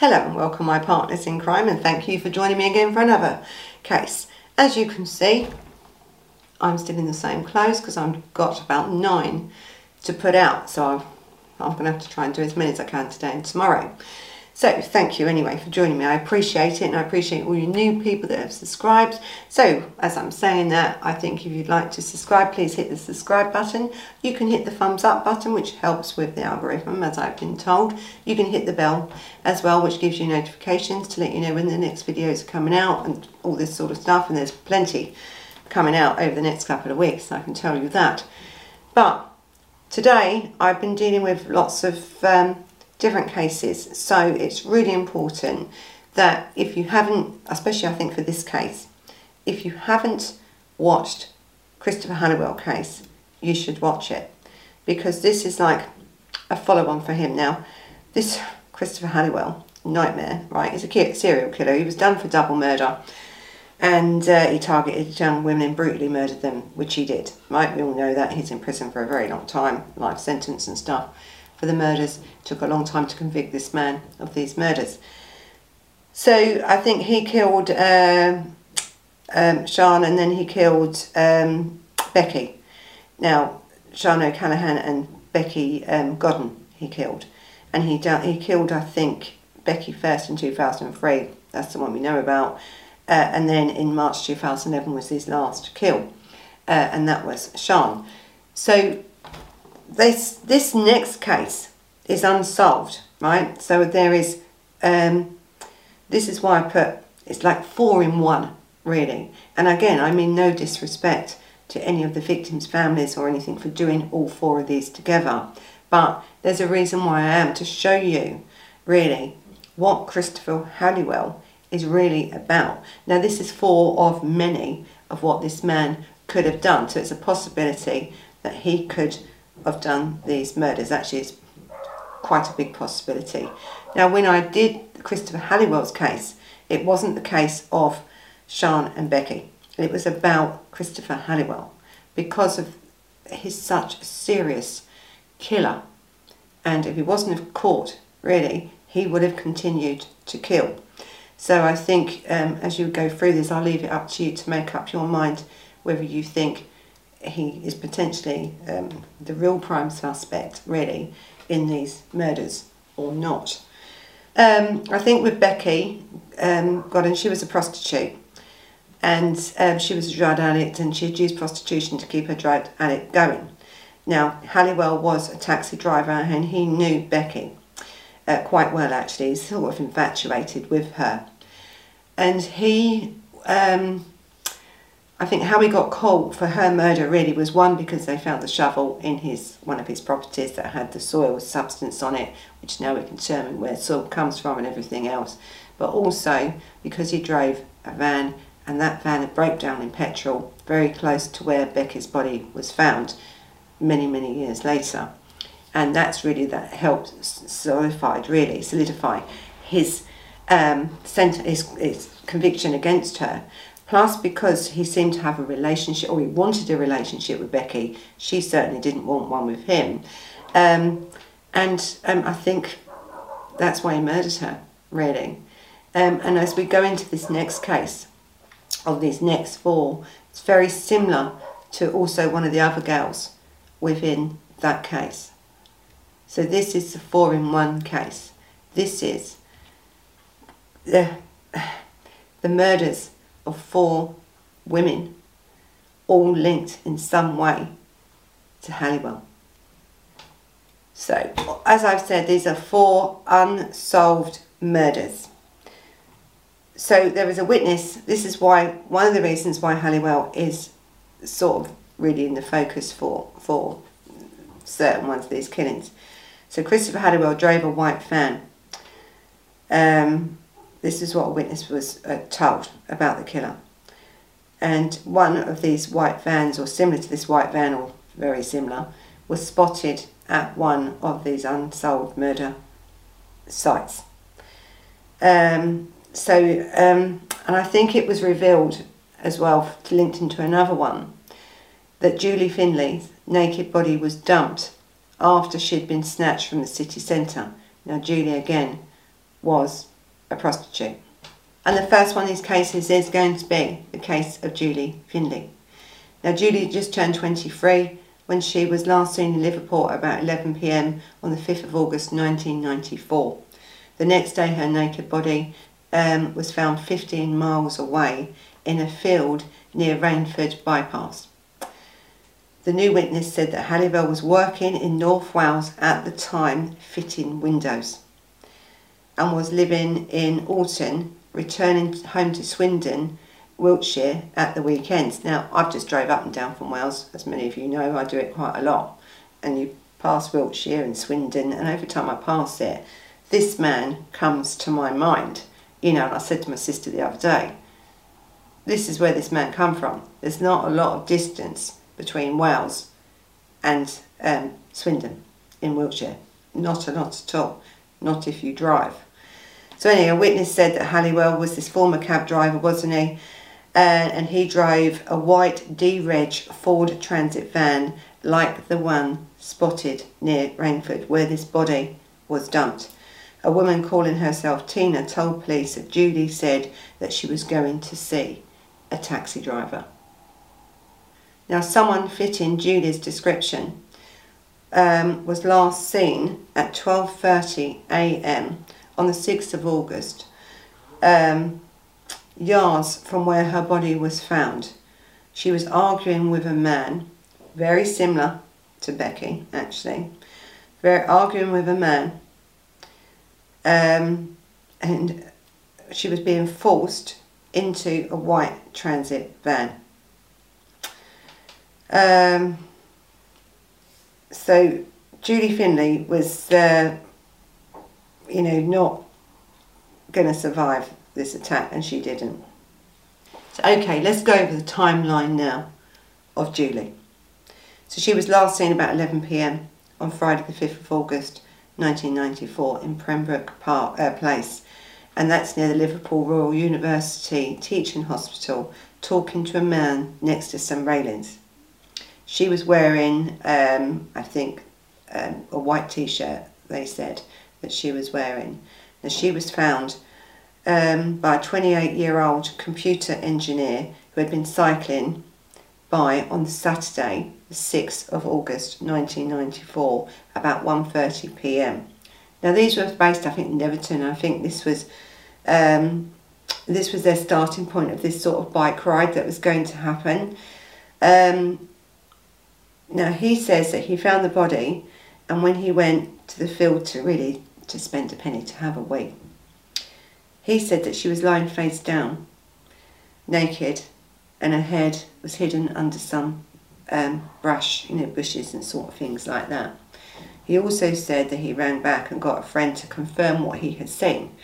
Hello and welcome my partners in crime and thank you for joining me again for another case. As you can see, I'm still in the same clothes because I've got about nine to put out so I'm going to have to try and do as many as I can today and tomorrow. So thank you anyway for joining me. I appreciate it and I appreciate all you new people that have subscribed. So as I'm saying that, I think if you'd like to subscribe, please hit the subscribe button. You can hit the thumbs up button, which helps with the algorithm, as I've been told. You can hit the bell as well, which gives you notifications to let you know when the next videos are coming out and all this sort of stuff. And there's plenty coming out over the next couple of weeks, I can tell you that. But today I've been dealing with lots of um, different cases. So it's really important that if you haven't, especially I think for this case, if you haven't watched Christopher Halliwell case, you should watch it because this is like a follow-on for him. Now, this Christopher Halliwell nightmare, right, He's a serial killer. He was done for double murder and uh, he targeted young women and brutally murdered them, which he did, right? We all know that. He's in prison for a very long time, life sentence and stuff for the murders. It took a long time to convict this man of these murders. So I think he killed uh, um, Sian and then he killed um, Becky. Now, Sian O'Callaghan and Becky um, Godden he killed. And he, he killed, I think, Becky first in 2003. That's the one we know about. Uh, and then in March 2011 was his last kill. Uh, and that was Sian. So this this next case is unsolved, right? So there is, um, this is why I put, it's like four in one, really. And again, I mean no disrespect to any of the victims' families or anything for doing all four of these together. But there's a reason why I am, to show you, really, what Christopher Halliwell is really about. Now this is four of many of what this man could have done. So it's a possibility that he could have done these murders. Actually, it's quite a big possibility. Now, when I did Christopher Halliwell's case, it wasn't the case of Sian and Becky. It was about Christopher Halliwell because of his such serious killer. And if he wasn't caught, really, he would have continued to kill. So I think um, as you go through this, I'll leave it up to you to make up your mind whether you think he is potentially um, the real prime suspect, really, in these murders or not. Um, I think with Becky um, Godden, she was a prostitute and um, she was a drug addict and she had used prostitution to keep her drug addict going. Now, Halliwell was a taxi driver and he knew Becky uh, quite well actually, He's sort of infatuated with her. And he um, I think how he got caught for her murder really was one because they found the shovel in his one of his properties that had the soil substance on it, which now we can determine where soil comes from and everything else. But also because he drove a van and that van had broke down in petrol very close to where Becky's body was found many, many years later. And that's really that helped solidified, really solidify his um, his, his conviction against her Plus, because he seemed to have a relationship, or he wanted a relationship with Becky, she certainly didn't want one with him. Um, and um, I think that's why he murdered her, really. Um, and as we go into this next case, of these next four, it's very similar to also one of the other girls within that case. So this is the four in one case. This is the, the murders of four women, all linked in some way to Halliwell. So, as I've said, these are four unsolved murders. So there is a witness. This is why one of the reasons why Halliwell is sort of really in the focus for for certain ones of these killings. So Christopher Halliwell drove a white van. Um, this is what a witness was uh, told about the killer. And one of these white vans, or similar to this white van, or very similar, was spotted at one of these unsolved murder sites. Um, so, um, and I think it was revealed as well, linked into another one, that Julie Finley's naked body was dumped after she'd been snatched from the city centre. Now, Julie again was a prostitute. And the first one of these cases is going to be the case of Julie Finley. Now, Julie just turned 23 when she was last seen in Liverpool about 11pm on the 5th of August 1994. The next day, her naked body um, was found 15 miles away in a field near Rainford Bypass. The new witness said that Halliwell was working in North Wales at the time fitting windows and was living in Aughton, returning home to Swindon, Wiltshire at the weekends. Now, I've just drove up and down from Wales, as many of you know, I do it quite a lot. And you pass Wiltshire and Swindon, and every time I pass it, this man comes to my mind. You know, and I said to my sister the other day, this is where this man come from. There's not a lot of distance between Wales and um, Swindon in Wiltshire. Not a lot at all. Not if you drive. So anyway, a witness said that Halliwell was this former cab driver, wasn't he? Uh, and he drove a white D-Reg Ford Transit van like the one spotted near Rainford where this body was dumped. A woman calling herself Tina told police that Julie said that she was going to see a taxi driver. Now, someone fitting Julie's description um, was last seen at 12:30 a.m. on the 6th of August, um, yards from where her body was found. She was arguing with a man, very similar to Becky, actually, very arguing with a man, um, and she was being forced into a white transit van. Um, so Julie Finley was, uh, you know, not going to survive this attack, and she didn't. So, okay, let's go over the timeline now of Julie. So she was last seen about 11 pm on Friday, the 5th of August 1994, in Pembroke Park, uh, Place and that's near the Liverpool Royal University Teaching Hospital, talking to a man next to some railings. She was wearing, um, I think, um, a white t-shirt, they said, that she was wearing. And she was found um, by a 28-year-old computer engineer who had been cycling by on Saturday, the 6th of August 1994, about 1.30pm. Now these were based, I think, in Neverton. I think this was um, this was their starting point of this sort of bike ride that was going to happen. Um, now he says that he found the body, and when he went to the field to really to spend a penny to have a wee, he said that she was lying face down, naked, and her head was hidden under some um, brush, you know, bushes and sort of things like that. He also said that he rang back and got a friend to confirm what he had seen.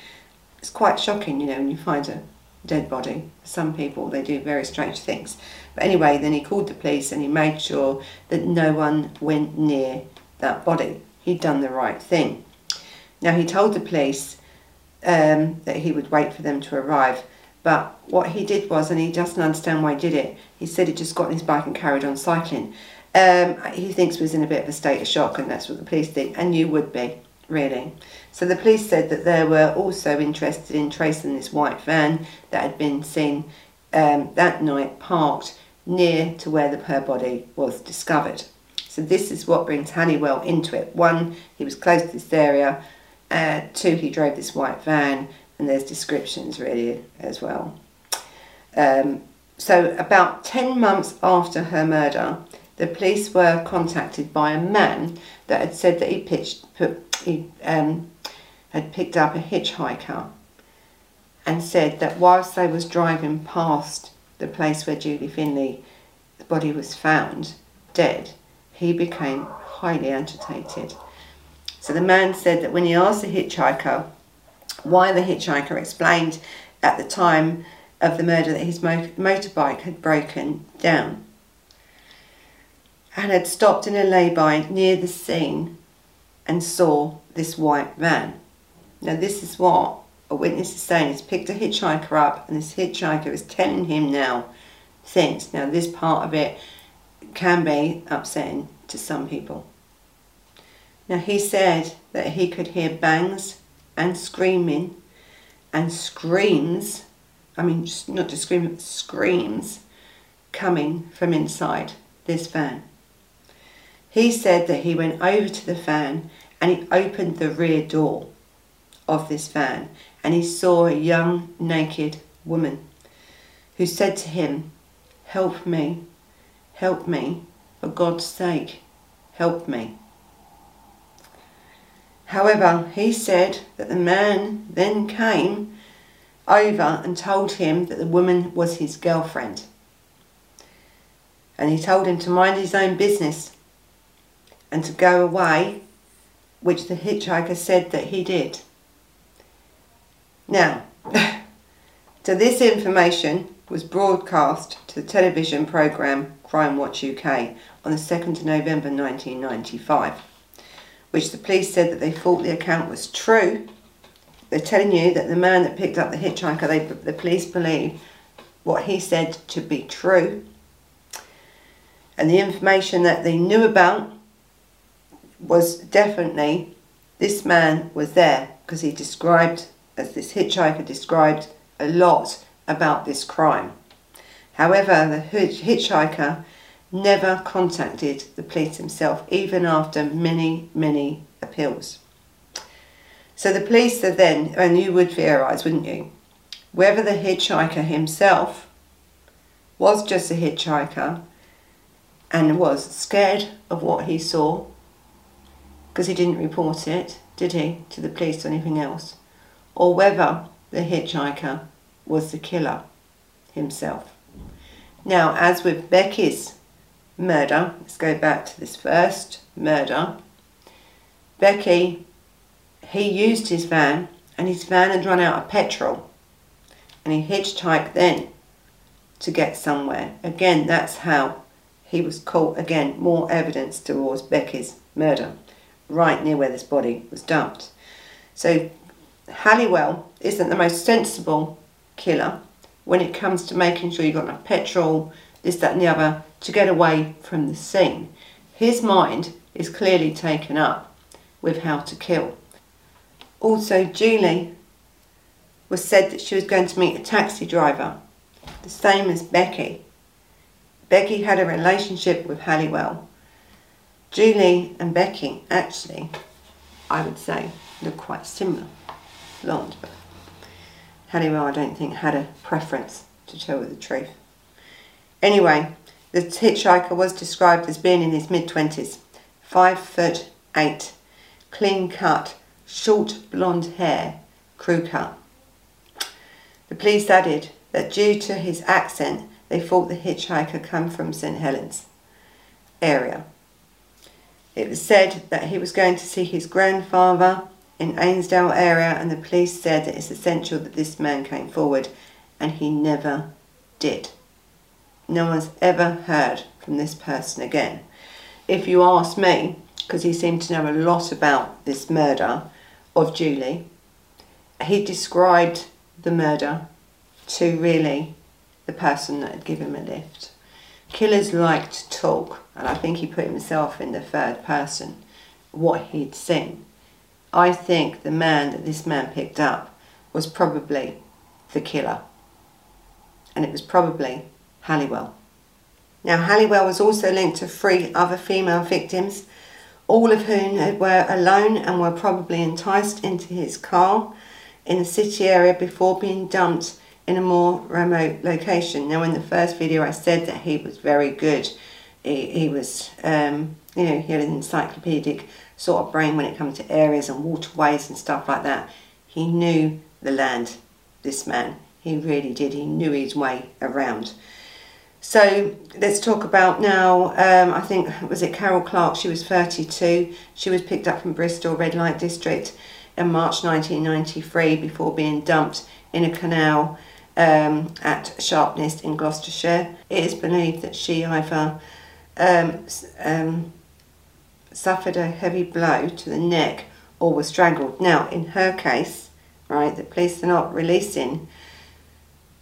It's quite shocking, you know, when you find a dead body. Some people, they do very strange things. But anyway, then he called the police and he made sure that no one went near that body. He'd done the right thing. Now, he told the police um, that he would wait for them to arrive. But what he did was, and he doesn't understand why he did it, he said he just got on his bike and carried on cycling. Um, he thinks he was in a bit of a state of shock, and that's what the police think, and you would be, really. So the police said that they were also interested in tracing this white van that had been seen um, that night parked near to where the her body was discovered. So this is what brings Halliwell into it. One, he was close to this area. Uh, two, he drove this white van, and there's descriptions really as well. Um, so about 10 months after her murder, the police were contacted by a man that had said that he pitched, put, he um, had picked up a hitchhiker and said that whilst they was driving past the place where Julie Finley's body was found, dead, he became highly agitated. So the man said that when he asked the hitchhiker why the hitchhiker explained at the time of the murder that his motorbike had broken down and had stopped in a lay-by near the scene and saw this white van. Now this is what a witness is saying. He's picked a hitchhiker up and this hitchhiker is telling him now things. Now this part of it can be upsetting to some people. Now he said that he could hear bangs and screaming and screams, I mean, not just screams, but screams coming from inside this van. He said that he went over to the van and he opened the rear door of this van and he saw a young naked woman who said to him, Help me, help me, for God's sake, help me. However, he said that the man then came over and told him that the woman was his girlfriend. And he told him to mind his own business and to go away, which the hitchhiker said that he did. Now, so this information was broadcast to the television programme Crime Watch UK on the 2nd of November 1995 which the police said that they thought the account was true. They're telling you that the man that picked up the hitchhiker, they, the police believe what he said to be true. And the information that they knew about was definitely this man was there because he described, as this hitchhiker described, a lot about this crime. However, the hitchhiker never contacted the police himself, even after many, many appeals. So the police are then, and you would theorise, wouldn't you, whether the hitchhiker himself was just a hitchhiker and was scared of what he saw, because he didn't report it, did he, to the police or anything else, or whether the hitchhiker was the killer himself. Now, as with Becky's murder. Let's go back to this first murder. Becky, he used his van and his van had run out of petrol and he hitchhiked then to get somewhere. Again, that's how he was caught. Again, more evidence towards Becky's murder, right near where this body was dumped. So Halliwell isn't the most sensible killer when it comes to making sure you've got enough petrol, this, that and the other, to get away from the scene. His mind is clearly taken up with how to kill. Also, Julie was said that she was going to meet a taxi driver, the same as Becky. Becky had a relationship with Halliwell. Julie and Becky actually, I would say, look quite similar. Blonde, but I don't think had a preference to tell you the truth. Anyway, the hitchhiker was described as being in his mid 20s, 5 foot 8, clean cut, short blonde hair, crew cut. The police added that due to his accent, they thought the hitchhiker come from St Helens area. It was said that he was going to see his grandfather in Ainsdale area and the police said that it's essential that this man came forward and he never did no one's ever heard from this person again. If you ask me, because he seemed to know a lot about this murder of Julie, he described the murder to really the person that had given him a lift. Killers like to talk, and I think he put himself in the third person, what he'd seen. I think the man that this man picked up was probably the killer. And it was probably Halliwell. Now, Halliwell was also linked to three other female victims, all of whom were alone and were probably enticed into his car in the city area before being dumped in a more remote location. Now, in the first video, I said that he was very good. He, he was, um, you know, he had an encyclopedic sort of brain when it comes to areas and waterways and stuff like that. He knew the land, this man. He really did. He knew his way around. So let's talk about now, um, I think, was it Carol Clark? She was 32. She was picked up from Bristol Red Light District in March 1993 before being dumped in a canal um, at Sharpness in Gloucestershire. It is believed that she either um, um, suffered a heavy blow to the neck or was strangled. Now, in her case, right, the police are not releasing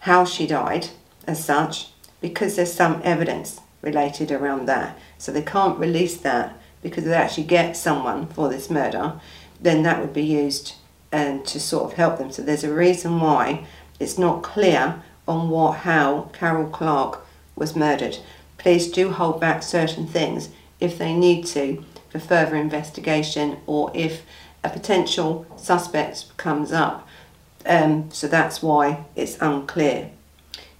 how she died as such because there's some evidence related around that. So they can't release that because they actually get someone for this murder, then that would be used and to sort of help them. So there's a reason why it's not clear on what how Carol Clark was murdered. Please do hold back certain things if they need to for further investigation or if a potential suspect comes up. Um, so that's why it's unclear.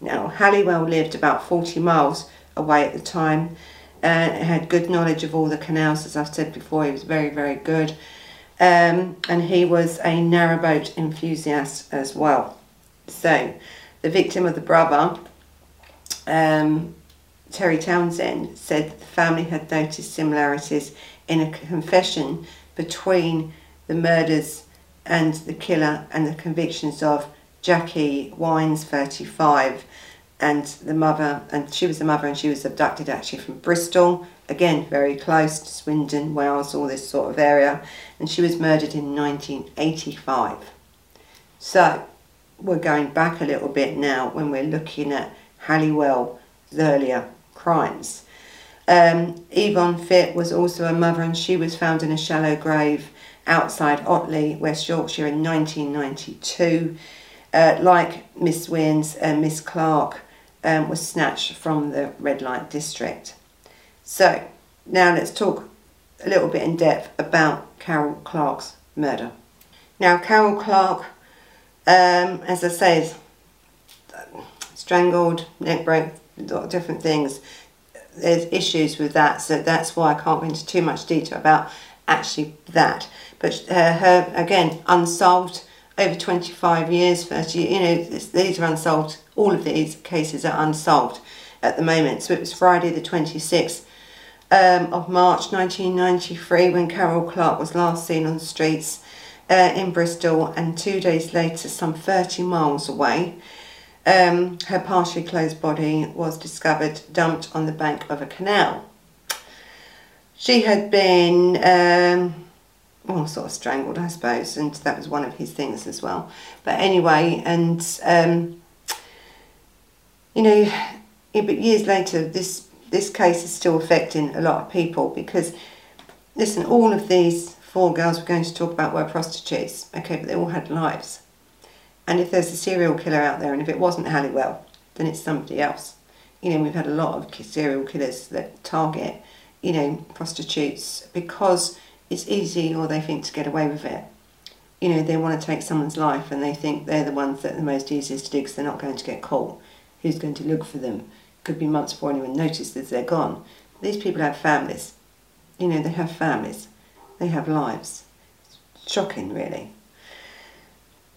Now, Halliwell lived about 40 miles away at the time and had good knowledge of all the canals, as I've said before, he was very, very good. Um, and he was a narrowboat enthusiast as well. So, the victim of the brother, um, Terry Townsend, said the family had noticed similarities in a confession between the murders and the killer and the convictions of Jackie Waines, 35, and the mother, and she was the mother and she was abducted actually from Bristol, again very close to Swindon, Wales, all this sort of area, and she was murdered in 1985. So we're going back a little bit now when we're looking at Halliwell's earlier crimes. Um, Yvonne Fitt was also a mother and she was found in a shallow grave outside Otley, West Yorkshire in 1992. Uh, like Miss Wynns and Miss Clark um, was snatched from the red light district. So now let's talk a little bit in depth about Carol Clark's murder. Now Carol Clark, um, as I said, strangled, neck broke, different things. There's issues with that, so that's why I can't go into too much detail about actually that. But uh, her, again, unsolved over 25 years, 30, you know, these are unsolved. All of these cases are unsolved at the moment. So it was Friday the 26th um, of March 1993 when Carol Clark was last seen on the streets uh, in Bristol and two days later, some 30 miles away, um, her partially closed body was discovered dumped on the bank of a canal. She had been um, well, sort of strangled, I suppose, and that was one of his things as well. But anyway, and um, you know, but years later, this this case is still affecting a lot of people because, listen, all of these four girls we're going to talk about were prostitutes, okay, but they all had lives. And if there's a serial killer out there, and if it wasn't Halliwell, then it's somebody else. You know, we've had a lot of serial killers that target, you know, prostitutes because it's easy or they think to get away with it. You know, they want to take someone's life and they think they're the ones that are the most easiest to do because they're not going to get caught. Who's going to look for them? Could be months before anyone notices they're gone. These people have families. You know, they have families. They have lives. It's shocking, really.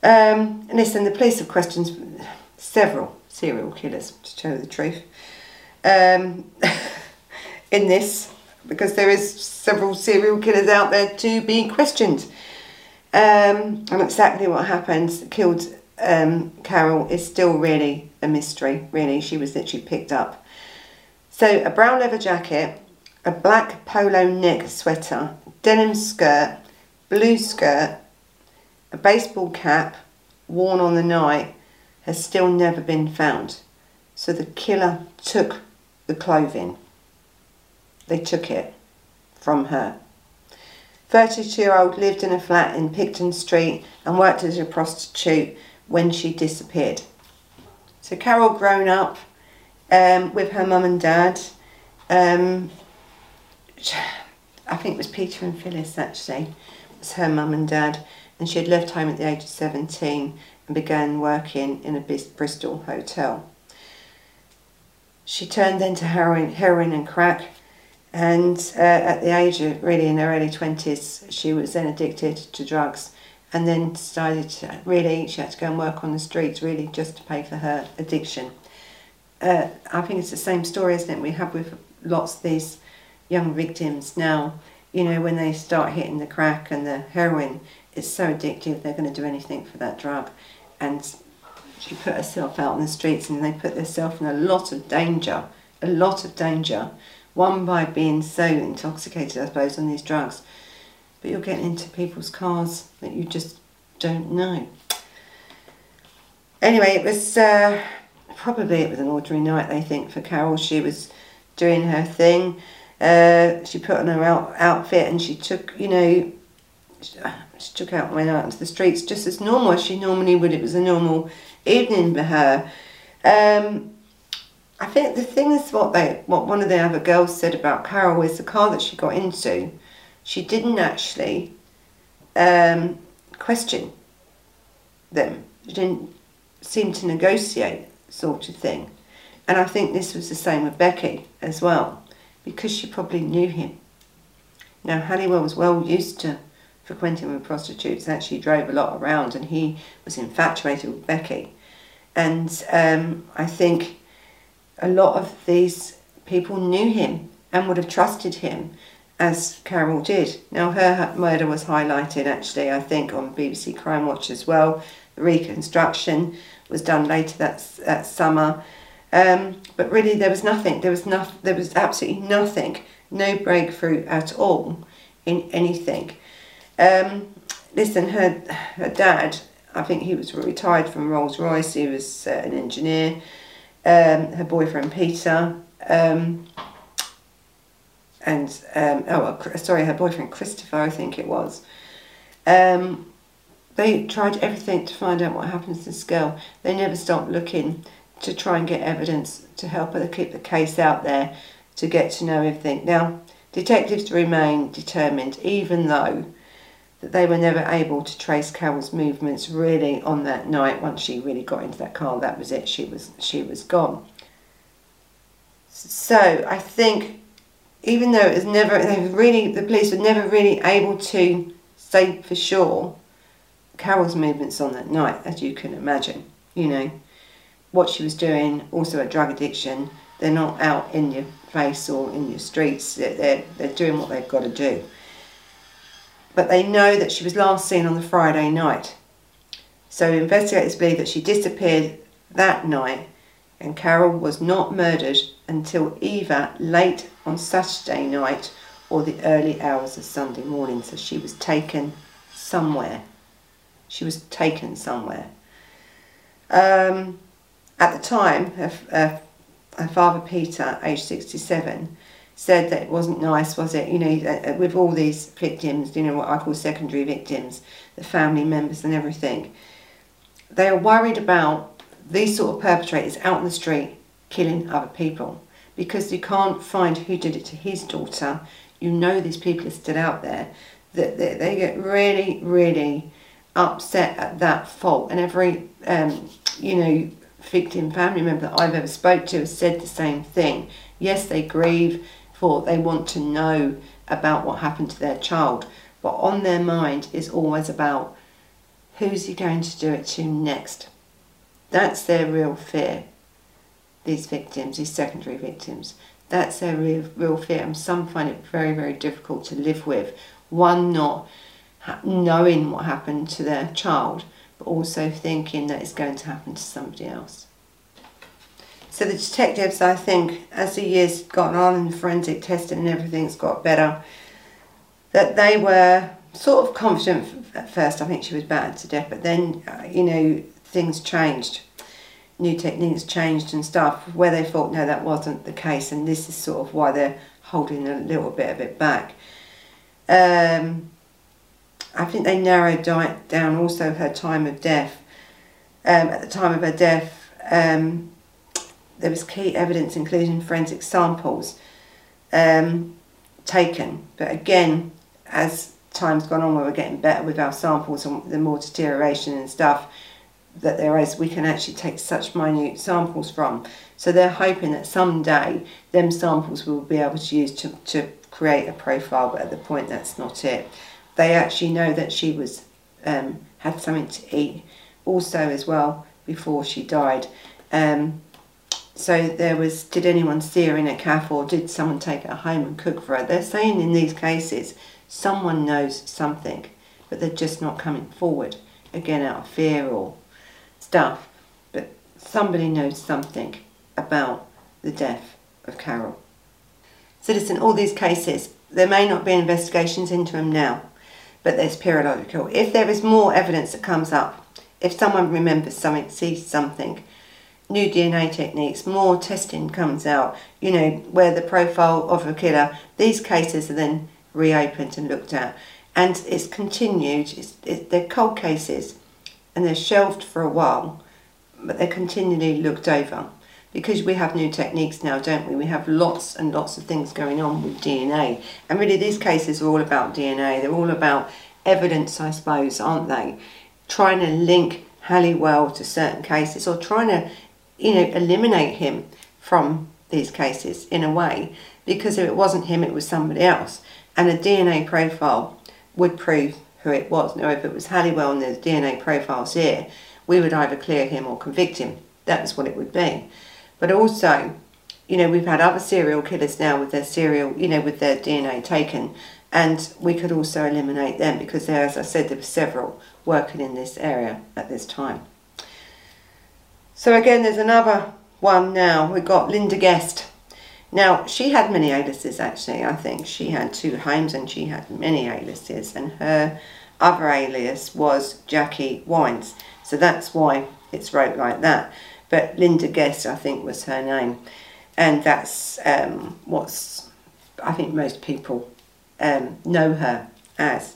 Um, and listen, the police have questioned several serial killers, to tell you the truth, um, in this because there is several serial killers out there to be questioned. Um, and exactly what happened, killed um, Carol, is still really a mystery, really. She was literally picked up. So, a brown leather jacket, a black polo neck sweater, denim skirt, blue skirt, a baseball cap worn on the night has still never been found. So, the killer took the clothing. They took it from her. 32 year old lived in a flat in Picton Street and worked as a prostitute when she disappeared. So Carol grown up um, with her mum and dad. Um, I think it was Peter and Phyllis actually. It was her mum and dad. And she had left home at the age of 17 and began working in a Bristol hotel. She turned then to heroin, heroin and crack and uh, at the age of really in her early 20s, she was then addicted to drugs and then decided to really, she had to go and work on the streets really just to pay for her addiction. Uh, I think it's the same story, isn't it? We have with lots of these young victims now, you know, when they start hitting the crack and the heroin, it's so addictive, they're going to do anything for that drug. And she put herself out on the streets and they put themselves in a lot of danger, a lot of danger one by being so intoxicated, I suppose, on these drugs. But you're getting into people's cars that you just don't know. Anyway, it was uh, probably it was an ordinary night, I think, for Carol. She was doing her thing. Uh, she put on her out, outfit and she took, you know, she, took out went out into the streets just as normal as she normally would. It was a normal evening for her. Um, I think the thing is what they what one of the other girls said about Carol is the car that she got into, she didn't actually um, question them. She didn't seem to negotiate sort of thing. And I think this was the same with Becky as well, because she probably knew him. Now Halliwell was well used to frequenting with prostitutes, actually drove a lot around and he was infatuated with Becky. And um, I think a lot of these people knew him and would have trusted him as Carol did. Now, her murder was highlighted actually, I think, on BBC Crime Watch as well. The reconstruction was done later that, that summer. Um, but really, there was nothing. There was no, There was absolutely nothing. No breakthrough at all in anything. Um, listen, her her dad. I think he was retired from Rolls Royce. He was uh, an engineer um, her boyfriend Peter, um, and um, oh, sorry, her boyfriend Christopher, I think it was. Um, they tried everything to find out what happened to this girl. They never stopped looking to try and get evidence to help her keep the case out there to get to know everything. Now, detectives remain determined, even though that they were never able to trace Carol's movements really on that night. Once she really got into that car, that was it. She was she was gone. So I think, even though it was never, they were really the police were never really able to say for sure Carol's movements on that night, as you can imagine. You know what she was doing, also a drug addiction. They're not out in your face or in your streets. They're, they're doing what they've got to do but they know that she was last seen on the Friday night. So investigators believe that she disappeared that night and Carol was not murdered until either late on Saturday night or the early hours of Sunday morning. So she was taken somewhere. She was taken somewhere. Um, at the time, her, her, her father Peter, aged 67, said that it wasn't nice, was it? You know, uh, with all these victims, you know, what I call secondary victims, the family members and everything. They are worried about these sort of perpetrators out in the street killing other people because you can't find who did it to his daughter. You know these people are still out there. That they, they, get really, really upset at that fault. And every, um, you know, victim family member that I've ever spoke to has said the same thing. Yes, they grieve for they want to know about what happened to their child, but on their mind is always about who's he going to do it to next. That's their real fear. These victims, these secondary victims, that's their real, real fear, and some find it very, very difficult to live with. One, not knowing what happened to their child, but also thinking that it's going to happen to somebody else. So the detectives, I think, as the years gone on and forensic testing and everything's got better, that they were sort of confident at first. I think she was battered to death, but then, uh, you know, things changed. New techniques changed and stuff, where they thought, no, that wasn't the case, and this is sort of why they're holding a little bit of it back. Um, I think they narrowed down also her time of death. Um, at the time of her death, um, there was key evidence, including forensic samples, um, taken. But again, as time's gone on, we're getting better with our samples and the more deterioration and stuff that there is, we can actually take such minute samples from. So they're hoping that someday them samples will be able to use to, to create a profile, but at the point that's not it. They actually know that she was um, had something to eat also as well before she died. Um, so there was, did anyone see her in a cafe or did someone take her home and cook for her? They're saying in these cases, someone knows something, but they're just not coming forward, again out of fear or stuff. But somebody knows something about the death of Carol. So all these cases, there may not be investigations into them now, but there's periodical. If there is more evidence that comes up, if someone remembers something, sees something, new DNA techniques, more testing comes out, you know, where the profile of a killer, these cases are then reopened and looked at. and it's continued. It's, it, they're cold cases, and they're shelved for a while, but they're continually looked over because we have new techniques now, don't we? We have lots and lots of things going on with DNA, and really these cases are all about DNA. They're all about evidence, I suppose, aren't they? Trying to link Halliwell to certain cases, or trying to, you know, eliminate him from these cases in a way, because if it wasn't him, it was somebody else, and a DNA profile would prove who it was. Now, if it was Halliwell and there's DNA profiles here, we would either clear him or convict him. That's what it would be. But also, you know, we've had other serial killers now with their serial, you know, with their DNA taken, and we could also eliminate them because there, as I said, there were several working in this area at this time. So again, there's another one now. We've got Linda Guest. Now, she had many aliases actually. I think she had two homes and she had many aliases, and her other alias was Jackie Waines. So that's why it's wrote like that. But Linda Guest, I think, was her name, and that's um, what's I think most people um, know her as.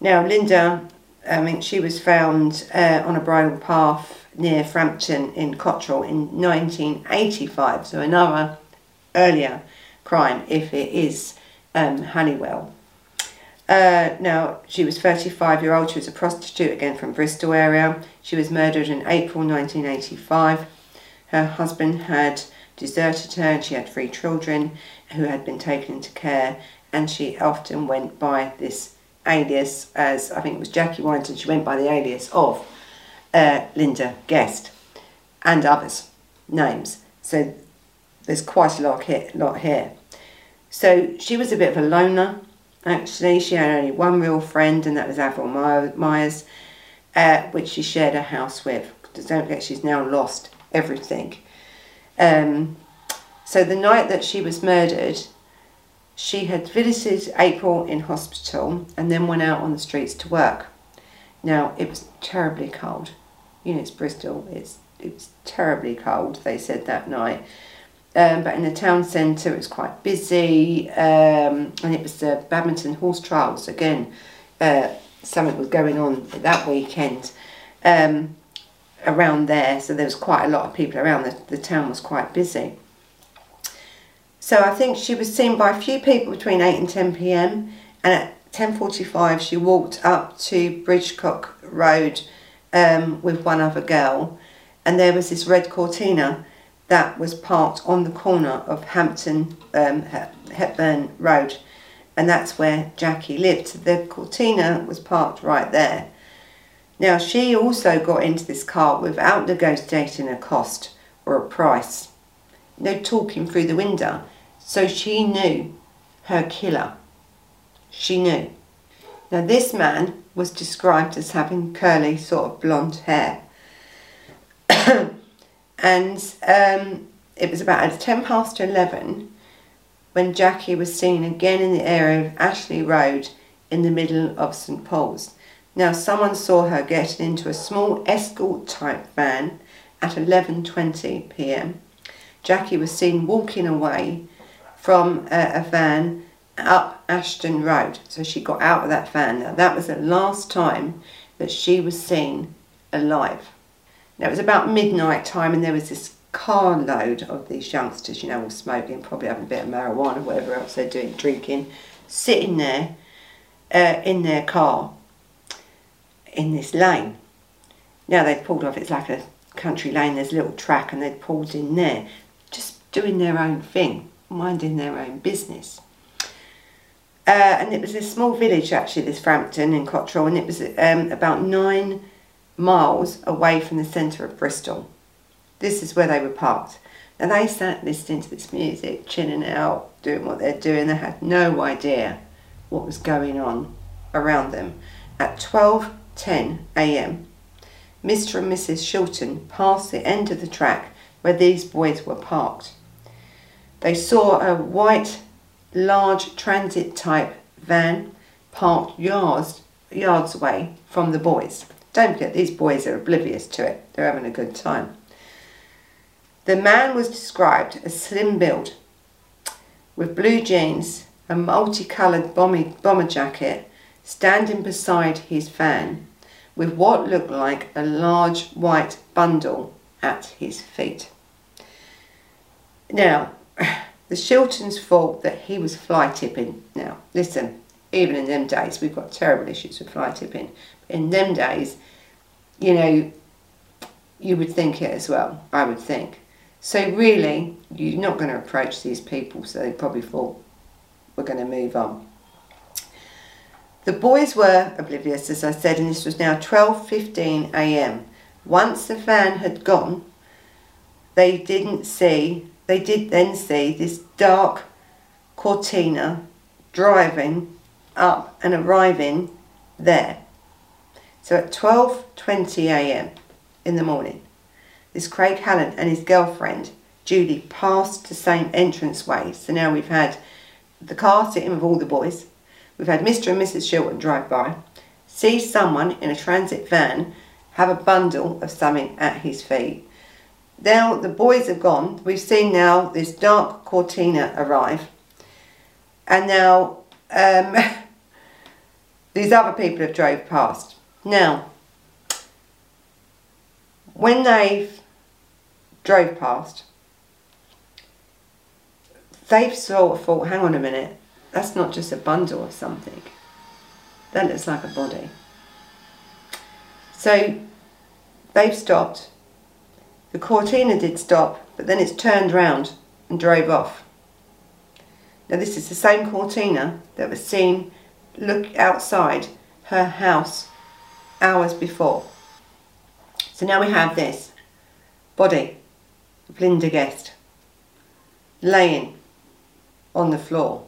Now, Linda, I mean, she was found uh, on a bridle path near Frampton in Cotterell in 1985, so another earlier crime if it is um. Uh, now, she was 35 year old, she was a prostitute again from Bristol area. She was murdered in April 1985. Her husband had deserted her and she had three children who had been taken into care and she often went by this alias as, I think it was Jackie Warrington, she went by the alias of uh, Linda Guest and others' names. So there's quite a lot here, lot here. So she was a bit of a loner, actually. She had only one real friend, and that was Avril Myers, uh, which she shared a house with. Don't forget, she's now lost everything. Um, so the night that she was murdered, she had visited April in hospital and then went out on the streets to work. Now, it was terribly cold. You know, it's Bristol. It's, it was terribly cold, they said that night. Um, but in the town centre, it was quite busy, um, and it was the badminton horse trials again. Uh, something was going on that weekend um, around there, so there was quite a lot of people around. The, the town was quite busy. So I think she was seen by a few people between 8 and 10 pm, and at 10.45 she walked up to Bridgecock Road um, with one other girl, and there was this red Cortina that was parked on the corner of Hampton um, Hepburn Road, and that's where Jackie lived. The Cortina was parked right there. Now, she also got into this car without negotiating a cost or a price. No talking through the window. So she knew her killer. She knew. Now, this man was described as having curly, sort of blonde hair. And um, it was about at 10 past 11 when Jackie was seen again in the area of Ashley Road in the middle of St Paul's. Now someone saw her getting into a small escort type van at 11.20 pm. Jackie was seen walking away from a, a van up Ashton Road. So she got out of that van. Now that was the last time that she was seen alive. Now it was about midnight time and there was this carload of these youngsters, you know, all smoking, probably having a bit of marijuana, whatever else they're doing, drinking, sitting there uh, in their car in this lane. Now they'd pulled off, it's like a country lane, there's a little track and they'd pulled in there, just doing their own thing, minding their own business. Uh, and it was a small village actually, this Frampton in Cotterell, and it was um, about nine miles away from the centre of Bristol. This is where they were parked. Now they sat listening to this music, chilling out, doing what they're doing. They had no idea what was going on around them. At 12.10 a.m., Mr. and Mrs. Shilton passed the end of the track where these boys were parked. They saw a white, large transit type van parked yards, yards away from the boys. Don't forget, these boys are oblivious to it. They're having a good time. The man was described as slim build, with blue jeans, a multicoloured bomber jacket, standing beside his van with what looked like a large white bundle at his feet. Now, the Shiltons thought that he was fly tipping. Now, listen, even in them days, we've got terrible issues with fly tipping. In them days, you know, you would think it as well, I would think. So really, you're not going to approach these people, so they probably thought we're going to move on. The boys were oblivious, as I said, and this was now 12.15 a.m. Once the van had gone, they didn't see, they did then see this dark Cortina driving up and arriving there. So at 12.20 a.m. in the morning, this Craig Hallen and his girlfriend, Judy, passed the same entranceway. So now we've had the car sitting with all the boys. We've had Mr. and Mrs. Shilton drive by, see someone in a transit van have a bundle of something at his feet. Now the boys have gone. We've seen now this dark Cortina arrive. And now um, these other people have drove past. Now, when they've drove past, they've sort of thought, hang on a minute, that's not just a bundle or something. That looks like a body. So they've stopped. The Cortina did stop, but then it's turned round and drove off. Now this is the same Cortina that was seen look outside her house hours before. So now we have this body of Linda Guest laying on the floor.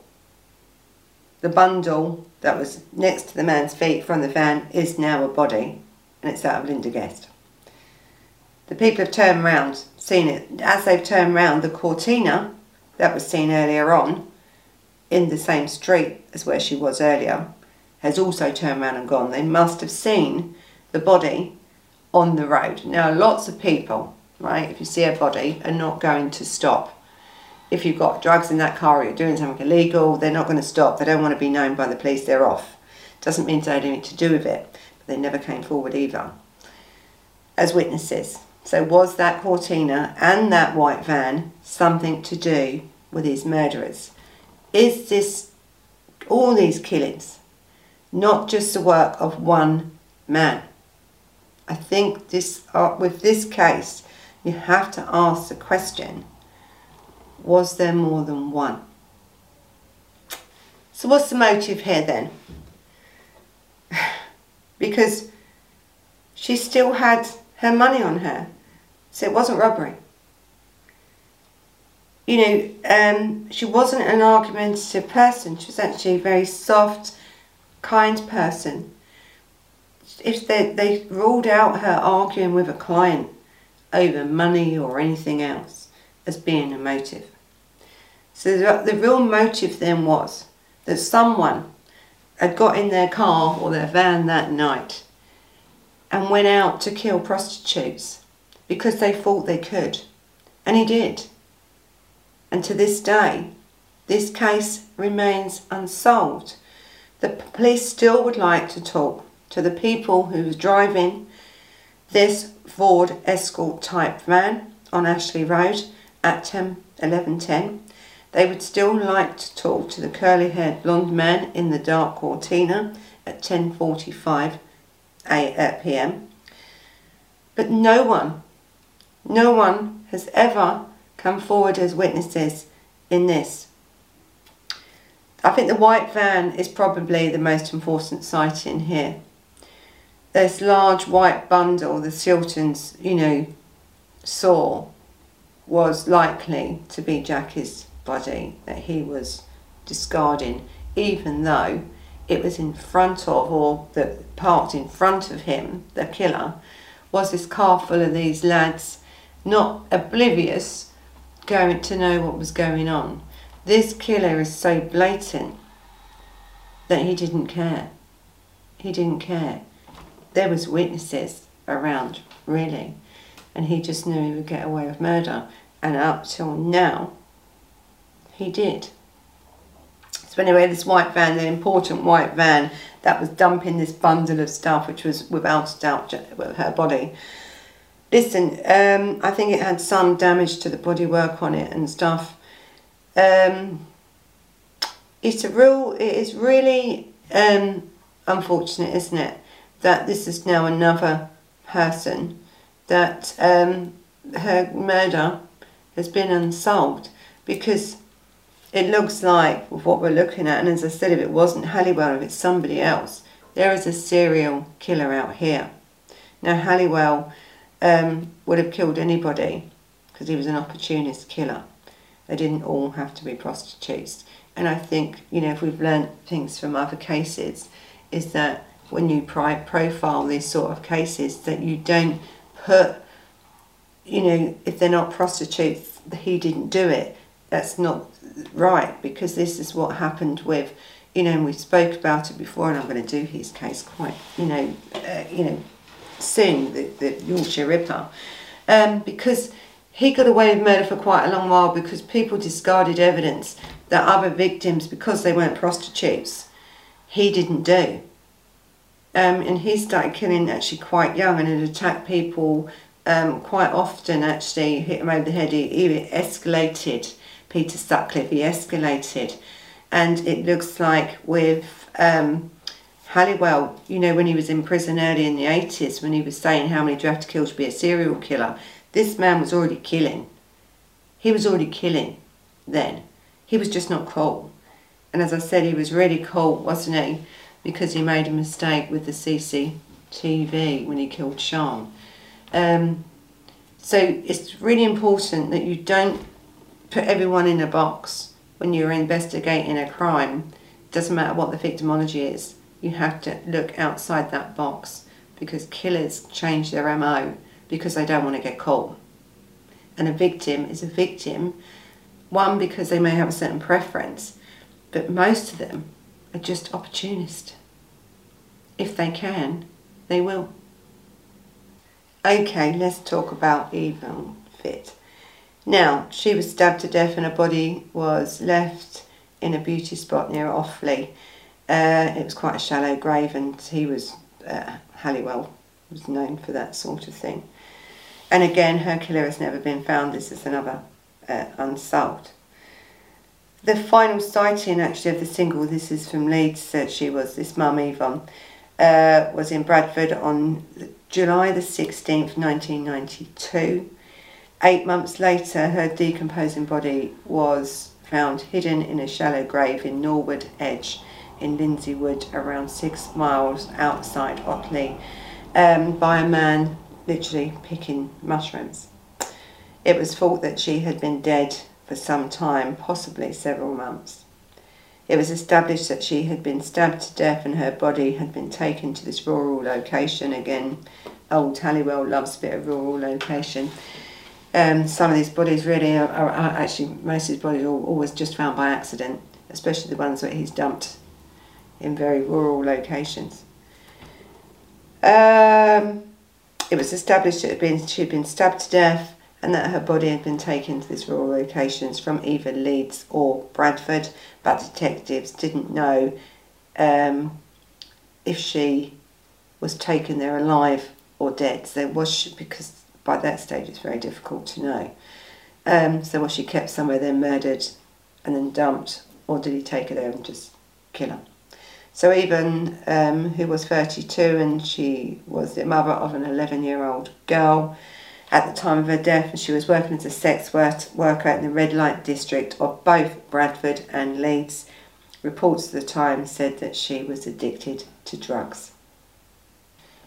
The bundle that was next to the man's feet from the van is now a body and it's that of Linda Guest. The people have turned round, seen it. As they've turned round, the Cortina that was seen earlier on in the same street as where she was earlier has also turned around and gone. They must have seen the body on the road. Now, lots of people, right, if you see a body, are not going to stop. If you've got drugs in that car or you're doing something illegal, they're not going to stop. They don't want to be known by the police, they're off. Doesn't mean they had anything to do with it, but they never came forward either as witnesses. So, was that Cortina and that white van something to do with these murderers? Is this all these killings not just the work of one man. I think this uh, with this case, you have to ask the question, was there more than one? So what's the motive here then? because she still had her money on her, so it wasn't robbery. You know, um, she wasn't an argumentative person. She was actually a very soft, kind person. If they, they ruled out her arguing with a client over money or anything else as being a motive. So the, the real motive then was that someone had got in their car or their van that night and went out to kill prostitutes because they thought they could. And he did. And to this day, this case remains unsolved the police still would like to talk to the people who was driving this Ford Escort type van on Ashley Road at 10, 11.10. They would still like to talk to the curly haired blonde man in the dark Cortina at 10.45 p.m. But no one, no one has ever come forward as witnesses in this. I think the white van is probably the most important sighting here. This large white bundle the Shiltons, you know, saw was likely to be Jackie's body that he was discarding, even though it was in front of, or the parked in front of him, the killer, was this car full of these lads, not oblivious, going to know what was going on. This killer is so blatant that he didn't care. He didn't care. There was witnesses around, really, and he just knew he would get away with murder. And up till now, he did. So anyway, this white van, the important white van that was dumping this bundle of stuff, which was without doubt her body. Listen, um, I think it had some damage to the bodywork on it and stuff. Um, it's a real, it is really um, unfortunate, isn't it, that this is now another person that um, her murder has been unsolved because it looks like with what we're looking at, and as I said, if it wasn't Halliwell, if it's somebody else, there is a serial killer out here. Now Halliwell um, would have killed anybody because he was an opportunist killer. They didn't all have to be prostitutes. And I think, you know, if we've learned things from other cases, is that when you profile these sort of cases, that you don't put, you know, if they're not prostitutes, he didn't do it. That's not right because this is what happened with, you know, and we spoke about it before, and I'm going to do his case quite, you know, uh, you know, soon, the, the Yorkshire Ripper, um, because he got away with murder for quite a long while because people discarded evidence that other victims, because they weren't prostitutes, he didn't do. Um, and he started killing actually quite young and had attacked people um, quite often actually, hit him over the head. He, he escalated, Peter Sutcliffe, he escalated. And it looks like with um, Halliwell, you know, when he was in prison early in the 80s, when he was saying how many do you have to kill to be a serial killer, this man was already killing. He was already killing then. He was just not cool. And as I said, he was really cool, wasn't he? Because he made a mistake with the CCTV when he killed Sian. Um, so it's really important that you don't put everyone in a box when you're investigating a crime. Doesn't matter what the victimology is. You have to look outside that box because killers change their MO because they don't want to get caught. And a victim is a victim one, because they may have a certain preference, but most of them are just opportunists. If they can, they will. Okay, let's talk about Yvonne Fitt. Now, she was stabbed to death and her body was left in a beauty spot near Otley. Uh, it was quite a shallow grave and he was, uh, Halliwell was known for that sort of thing. And again, her killer has never been found. This is another uh, unsolved. The final sighting actually of the single, this is from Leeds, said she was, this mum Yvonne, uh, was in Bradford on July the 16th, 1992. Eight months later, her decomposing body was found hidden in a shallow grave in Norwood Edge in Lindley Wood, around six miles outside Otley, um, by a man literally picking mushrooms. It was thought that she had been dead for some time, possibly several months. It was established that she had been stabbed to death and her body had been taken to this rural location. Again, old Halliwell loves a bit of rural location. Um, some of these bodies really are, are, actually, most of his bodies are always just found by accident, especially the ones that he's dumped in very rural locations. Um, it was established that been, she had been stabbed to death and that her body had been taken to these rural locations from either Leeds or Bradford, but detectives didn't know um, if she was taken there alive or dead. So was she, because by that stage it's very difficult to know. Um, so was she kept somewhere then murdered and then dumped, or did he take her there and just kill her? So even um, who was 32 and she was the mother of an 11 year old girl at the time of her death and she was working as a sex worker in the red light district of both Bradford and Leeds. Reports at the time said that she was addicted to drugs.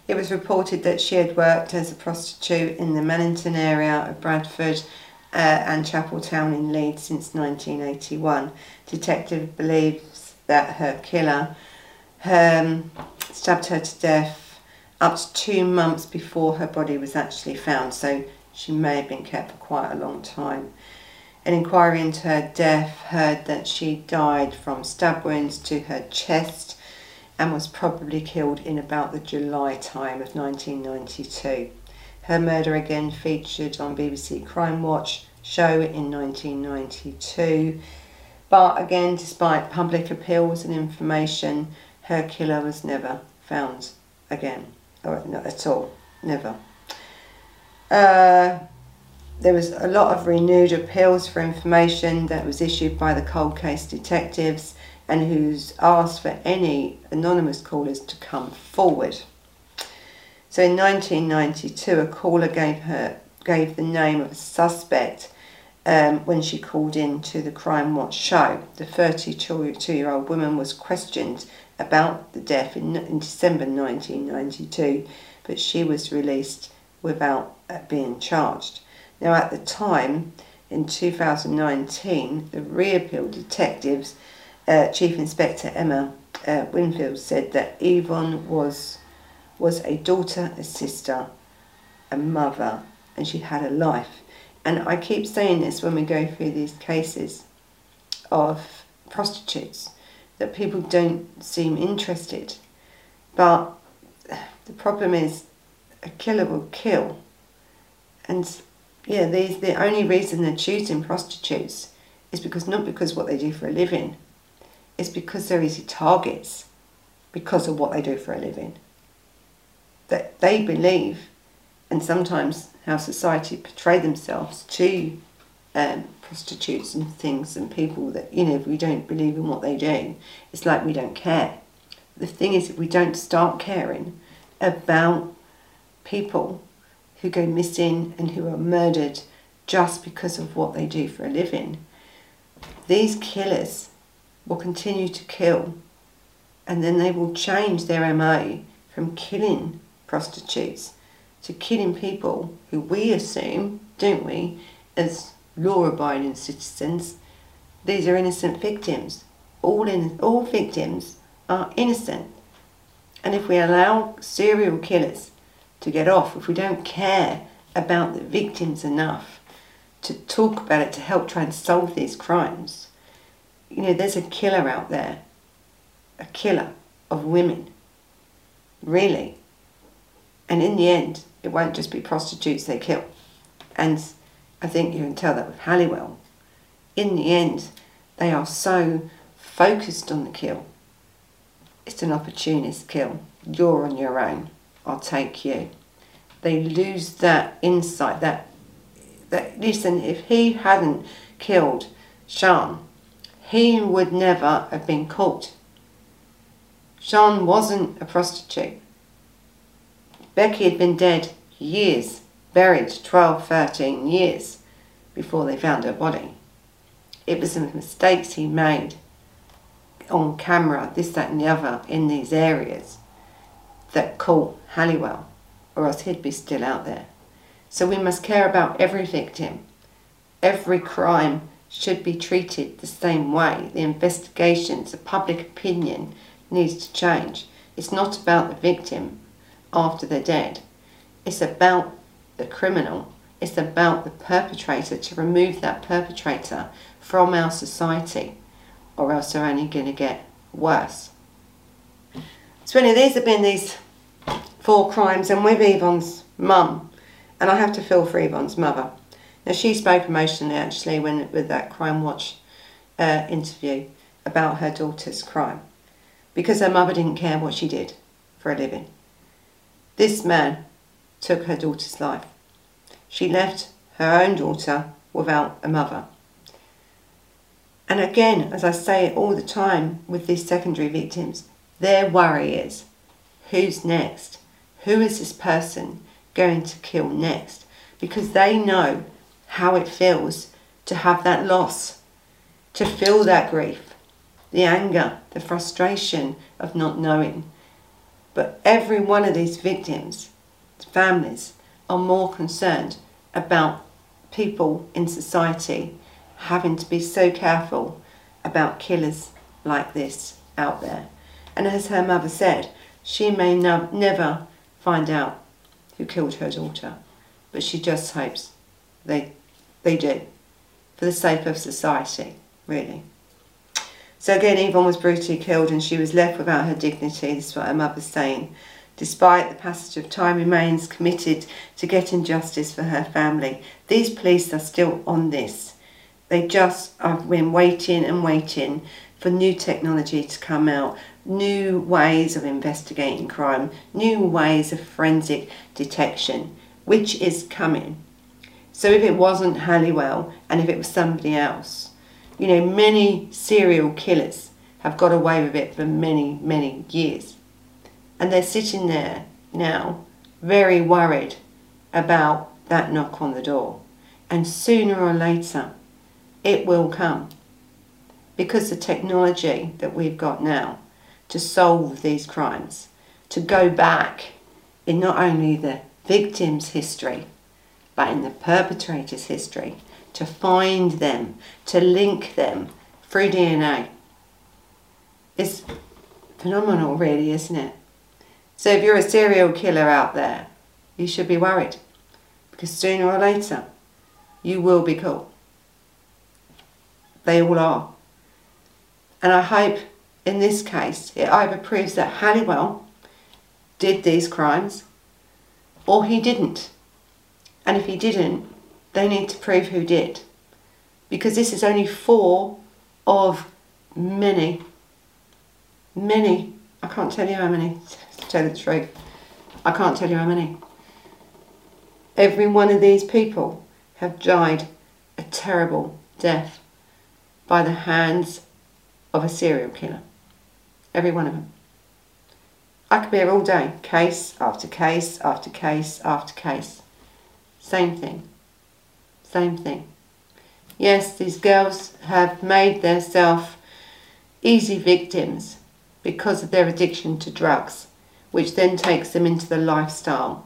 It was reported that she had worked as a prostitute in the Manningham area of Bradford uh, and Chapeltown in Leeds since 1981. Detective believes that her killer um, stabbed her to death up to two months before her body was actually found, so she may have been kept for quite a long time. An inquiry into her death heard that she died from stab wounds to her chest and was probably killed in about the July time of 1992. Her murder again featured on BBC Crime Watch show in 1992 But again, despite public appeals and information, her killer was never found again, or not at all, never. Uh, there was a lot of renewed appeals for information that was issued by the cold case detectives and who's asked for any anonymous callers to come forward. So in 1992, a caller gave her gave the name of a suspect um, when she called in to the Crime Watch show. The 32 year old woman was questioned about the death in, in December 1992, but she was released without uh, being charged. Now, at the time, in 2019, the reappeal detectives, uh, Chief Inspector Emma uh, Winfield, said that Yvonne was was a daughter, a sister, a mother, and she had a life. And I keep saying this when we go through these cases of prostitutes that people don't seem interested. But the problem is a killer will kill. And yeah, these the only reason they're choosing prostitutes is because not because what they do for a living, it's because they're easy targets because of what they do for a living. That they believe, and sometimes how society portray themselves to um, prostitutes and things and people that, you know, if we don't believe in what they do, it's like we don't care. The thing is, if we don't start caring about people who go missing and who are murdered just because of what they do for a living, these killers will continue to kill and then they will change their MO from killing prostitutes to killing people who we assume, don't we, as law abiding citizens, these are innocent victims. All, in, all victims are innocent. And if we allow serial killers to get off, if we don't care about the victims enough to talk about it to help try and solve these crimes, you know, there's a killer out there, a killer of women, really. And in the end, it won't just be prostitutes they kill. And I think you can tell that with Halliwell. In the end, they are so focused on the kill. It's an opportunist kill. You're on your own. I'll take you. They lose that insight, that that listen, if he hadn't killed Sian, he would never have been caught. Sian wasn't a prostitute. Becky had been dead years, buried 12, 13 years before they found her body. It was the mistakes he made on camera, this, that, and the other, in these areas that caught Halliwell, or else he'd be still out there. So we must care about every victim. Every crime should be treated the same way. The investigations, the public opinion needs to change. It's not about the victim, after they're dead. It's about the criminal. It's about the perpetrator to remove that perpetrator from our society or else they're only going to get worse. So anyway, these have been these four crimes and with Yvonne's mum and I have to feel for Yvonne's mother. Now she spoke emotionally actually when with that Crime Watch uh, interview about her daughter's crime because her mother didn't care what she did for a living. This man took her daughter's life. She left her own daughter without a mother. And again, as I say it all the time with these secondary victims, their worry is who's next? Who is this person going to kill next? Because they know how it feels to have that loss, to feel that grief, the anger, the frustration of not knowing. But every one of these victims, families, are more concerned about people in society having to be so careful about killers like this out there. And as her mother said, she may no never find out who killed her daughter, but she just hopes they, they do, for the sake of society, really. So again, Yvonne was brutally killed and she was left without her dignity. This is what her mother's saying. Despite the passage of time, remains committed to getting justice for her family. These police are still on this. They just have been waiting and waiting for new technology to come out, new ways of investigating crime, new ways of forensic detection, which is coming. So if it wasn't Halliwell and if it was somebody else, you know, many serial killers have got away with it for many, many years. And they're sitting there now, very worried about that knock on the door. And sooner or later, it will come. Because the technology that we've got now to solve these crimes, to go back in not only the victim's history, but in the perpetrator's history, to find them, to link them through DNA. It's phenomenal, really, isn't it? So if you're a serial killer out there, you should be worried because sooner or later you will be caught. They all are. And I hope in this case it either proves that Halliwell did these crimes or he didn't. And if he didn't, they need to prove who did. Because this is only four of many, many, I can't tell you how many, to tell the truth. I can't tell you how many. Every one of these people have died a terrible death by the hands of a serial killer. Every one of them. I could be here all day, case after case after case after case. Same thing. Same thing. Yes, these girls have made themselves easy victims because of their addiction to drugs, which then takes them into the lifestyle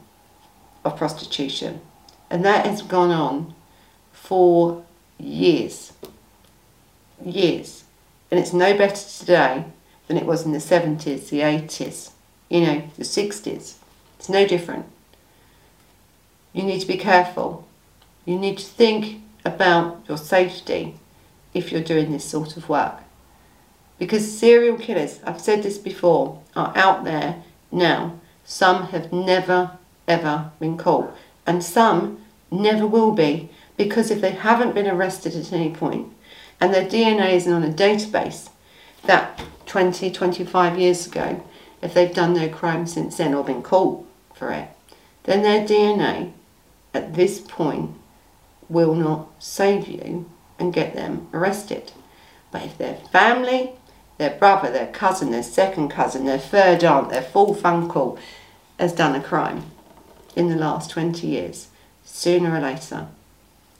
of prostitution. And that has gone on for years. Years. And it's no better today than it was in the 70s, the 80s, you know, the 60s. It's no different. You need to be careful. You need to think about your safety if you're doing this sort of work. Because serial killers, I've said this before, are out there now. Some have never ever been caught and some never will be because if they haven't been arrested at any point and their DNA isn't on a database that 20, 25 years ago, if they've done no crime since then or been caught for it, then their DNA at this point will not save you and get them arrested. But if their family, their brother, their cousin, their second cousin, their third aunt, their fourth uncle has done a crime in the last 20 years, sooner or later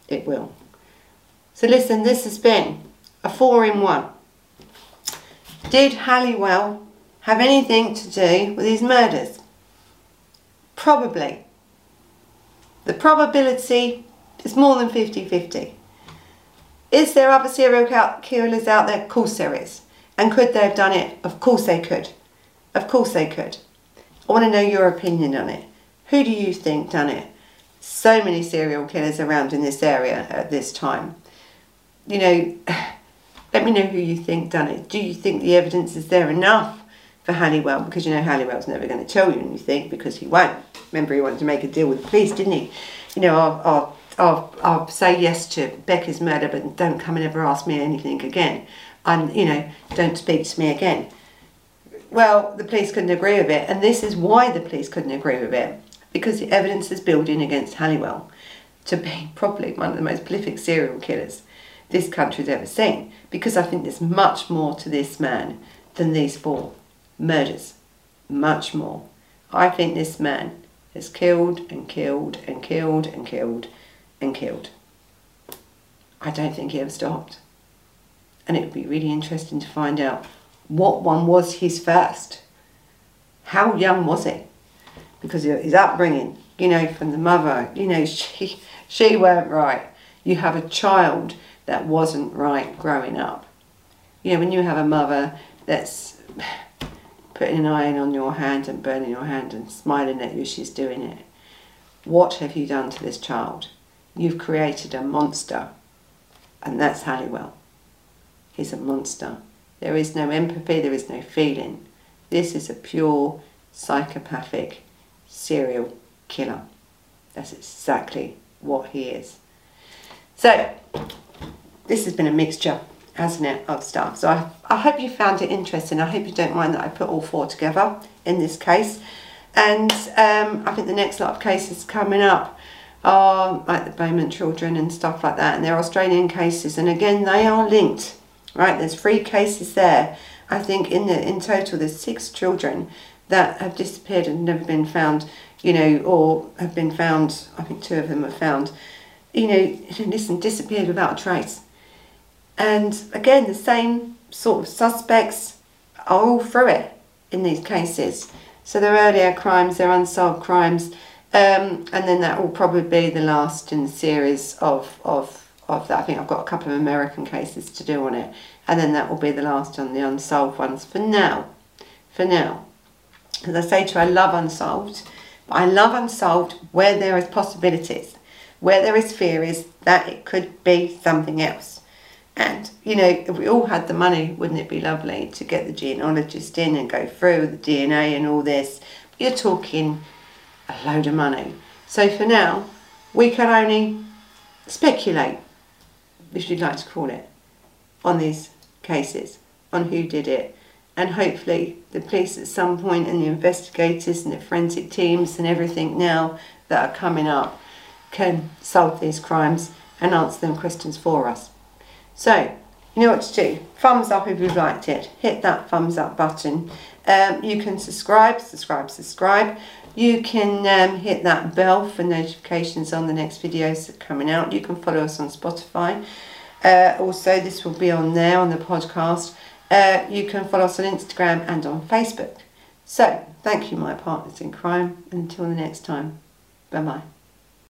it will. So listen, this has been a four in one. Did Halliwell have anything to do with these murders? Probably. The probability is more than 50-50. Is there other serial killers out there? Of course there is. And could they have done it? Of course they could. Of course they could. I want to know your opinion on it. Who do you think done it? So many serial killers around in this area at this time. You know, let me know who you think done it. Do you think the evidence is there enough for Halliwell? Because you know Halliwell's never going to tell you anything because he won't. Remember he wanted to make a deal with the police, didn't he? You know, I'll, I'll, I'll, I'll say yes to Becca's murder but don't come and ever ask me anything again. And, you know, don't speak to me again. Well, the police couldn't agree with it and this is why the police couldn't agree with it because the evidence is building against Halliwell to be probably one of the most prolific serial killers this country's ever seen. Because I think there's much more to this man than these four murders. Much more. I think this man has killed and killed and killed and killed and killed. I don't think he ever stopped. And it would be really interesting to find out what one was his first. How young was he? because his upbringing, you know, from the mother, you know, she, she weren't right. You have a child that wasn't right growing up. You know, when you have a mother that's putting an iron on your hand and burning your hand and smiling at you she's doing it, what have you done to this child? You've created a monster. And that's Halliwell. He's a monster. There is no empathy, there is no feeling. This is a pure psychopathic serial killer. That's exactly what he is. So, this has been a mixture, hasn't it, of stuff. So I, I hope you found it interesting. I hope you don't mind that I put all four together in this case. And um, I think the next lot of cases coming up are like the Beaumont children and stuff like that. And they're Australian cases. And again, they are linked, right? There's three cases there. I think in the in total there's six children that have disappeared and never been found, you know, or have been found, I think two of them are found, you know, listen, disappeared without a trace. And again, the same sort of suspects are all through it in these cases. So they're earlier crimes, they're unsolved crimes, um, and then that will probably be the last in the series of, of, of that. I think I've got a couple of American cases to do on it, and then that will be the last on the unsolved ones for now. For now. As I say to you, I love unsolved, but I love unsolved where there is possibilities, where there is theories that it could be something else. And, you know, if we all had the money, wouldn't it be lovely to get the genealogist in and go through the DNA and all this? You're talking a load of money. So for now, we can only speculate, if you'd like to call it, on these cases, on who did it. And hopefully the police at some point and the investigators and the forensic teams and everything now that are coming up can solve these crimes and answer them questions for us. So, you know what to do. Thumbs up if you've liked it. Hit that thumbs up button. Um, you can subscribe, subscribe, subscribe. You can um, hit that bell for notifications on the next videos that are coming out. You can follow us on Spotify. Uh, also, this will be on there on the podcast. Uh, you can follow us on Instagram and on Facebook. So, thank you, my partners in crime. Until the next time, bye bye.